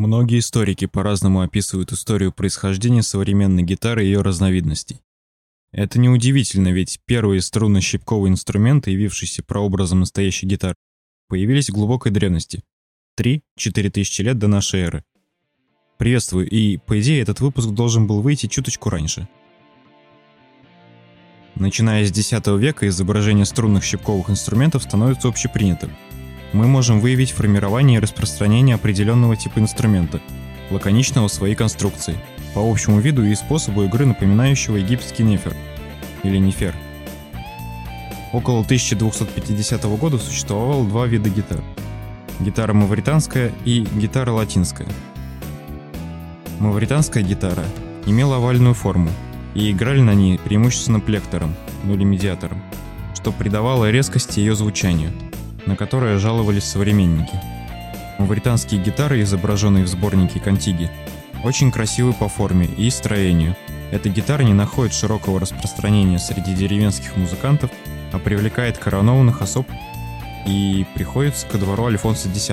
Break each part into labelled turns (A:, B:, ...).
A: Многие историки по-разному описывают историю происхождения современной гитары и ее разновидностей. Это неудивительно, ведь первые струнно-щипковые инструменты, явившиеся прообразом настоящей гитары, появились в глубокой древности – 3-4 тысячи лет до нашей эры. Приветствую, и, по идее, этот выпуск должен был выйти чуточку раньше. Начиная с X века изображение струнных щипковых инструментов становится общепринятым – мы можем выявить формирование и распространение определенного типа инструмента, лаконичного в своей конструкции, по общему виду и способу игры, напоминающего египетский нефер или нефер. Около 1250 года существовало два вида гитар. Гитара мавританская и гитара латинская. Мавританская гитара имела овальную форму, и играли на ней преимущественно плектором, ну или медиатором, что придавало резкости ее звучанию – на которое жаловались современники. Мавританские гитары, изображенные в сборнике Контиги, очень красивы по форме и строению. Эта гитара не находит широкого распространения среди деревенских музыкантов, а привлекает коронованных особ и приходится ко двору Альфонса X.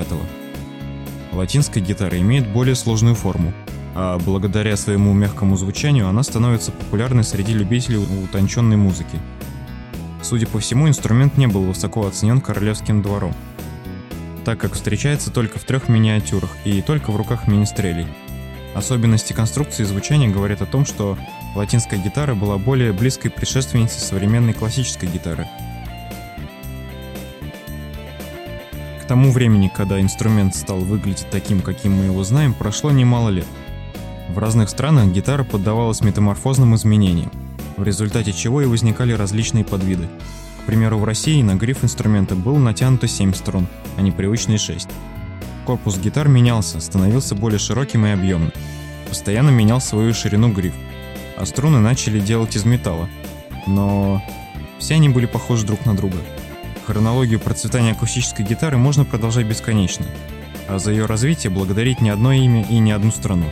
A: Латинская гитара имеет более сложную форму, а благодаря своему мягкому звучанию она становится популярной среди любителей утонченной музыки – Судя по всему, инструмент не был высоко оценен королевским двором, так как встречается только в трех миниатюрах и только в руках министрелей. Особенности конструкции и звучания говорят о том, что латинская гитара была более близкой предшественницей современной классической гитары. К тому времени, когда инструмент стал выглядеть таким, каким мы его знаем, прошло немало лет. В разных странах гитара поддавалась метаморфозным изменениям – в результате чего и возникали различные подвиды. К примеру, в России на гриф инструмента был натянуто 7 струн, а не привычные 6. Корпус гитар менялся, становился более широким и объемным. Постоянно менял свою ширину гриф, а струны начали делать из металла. Но все они были похожи друг на друга. Хронологию процветания акустической гитары можно продолжать бесконечно, а за ее развитие благодарить не одно имя и не одну страну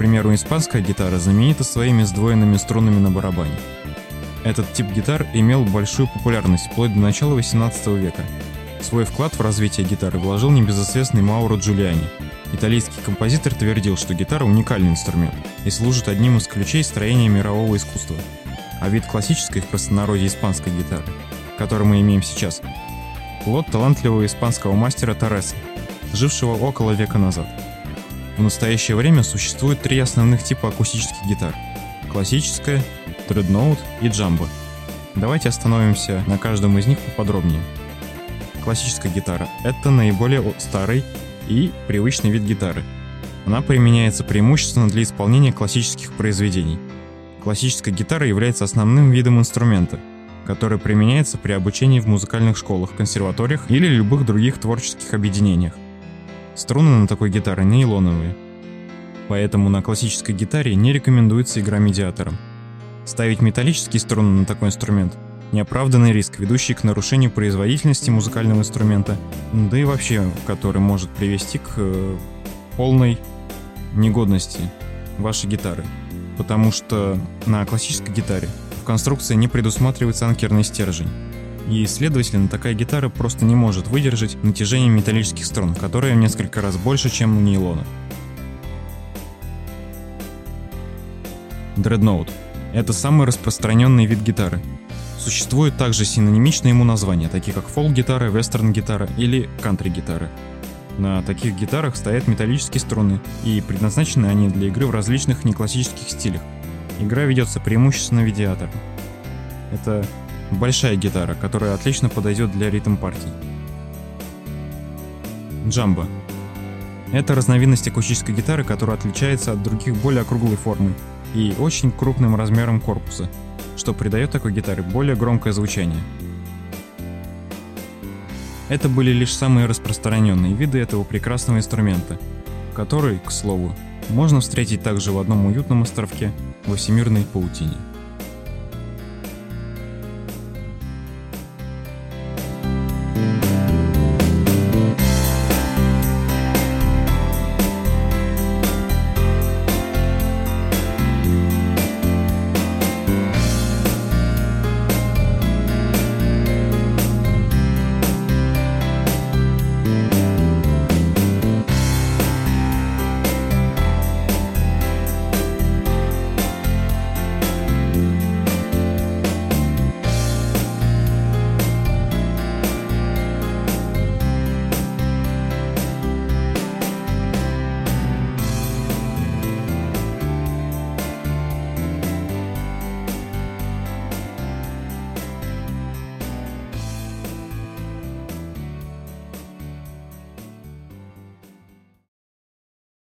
A: примеру, испанская гитара знаменита своими сдвоенными струнами на барабане. Этот тип гитар имел большую популярность вплоть до начала 18 века. Свой вклад в развитие гитары вложил небезызвестный Мауро Джулиани. Итальянский композитор твердил, что гитара уникальный инструмент и служит одним из ключей строения мирового искусства. А вид классической в простонародье испанской гитары, который мы имеем сейчас, плод талантливого испанского мастера Торреса, жившего около века назад. В настоящее время существует три основных типа акустических гитар. Классическая, дредноут и джамбо. Давайте остановимся на каждом из них поподробнее. Классическая гитара – это наиболее старый и привычный вид гитары. Она применяется преимущественно для исполнения классических произведений. Классическая гитара является основным видом инструмента, который применяется при обучении в музыкальных школах, консерваториях или любых других творческих объединениях. Струны на такой гитаре нейлоновые, поэтому на классической гитаре не рекомендуется игра медиатором. Ставить металлические струны на такой инструмент – неоправданный риск, ведущий к нарушению производительности музыкального инструмента, да и вообще, который может привести к э, полной негодности вашей гитары. Потому что на классической гитаре в конструкции не предусматривается анкерный стержень и, следовательно, такая гитара просто не может выдержать натяжение металлических струн, которые в несколько раз больше, чем у нейлона. Дредноут – это самый распространенный вид гитары. Существуют также синонимичные ему названия, такие как фолк-гитара, вестерн-гитара или кантри-гитара. На таких гитарах стоят металлические струны, и предназначены они для игры в различных неклассических стилях. Игра ведется преимущественно видеатором. Это Большая гитара, которая отлично подойдет для ритм-партий. Джамбо. Это разновидность акустической гитары, которая отличается от других более округлой формой и очень крупным размером корпуса, что придает такой гитаре более громкое звучание. Это были лишь самые распространенные виды этого прекрасного инструмента, который, к слову, можно встретить также в одном уютном островке во всемирной паутине.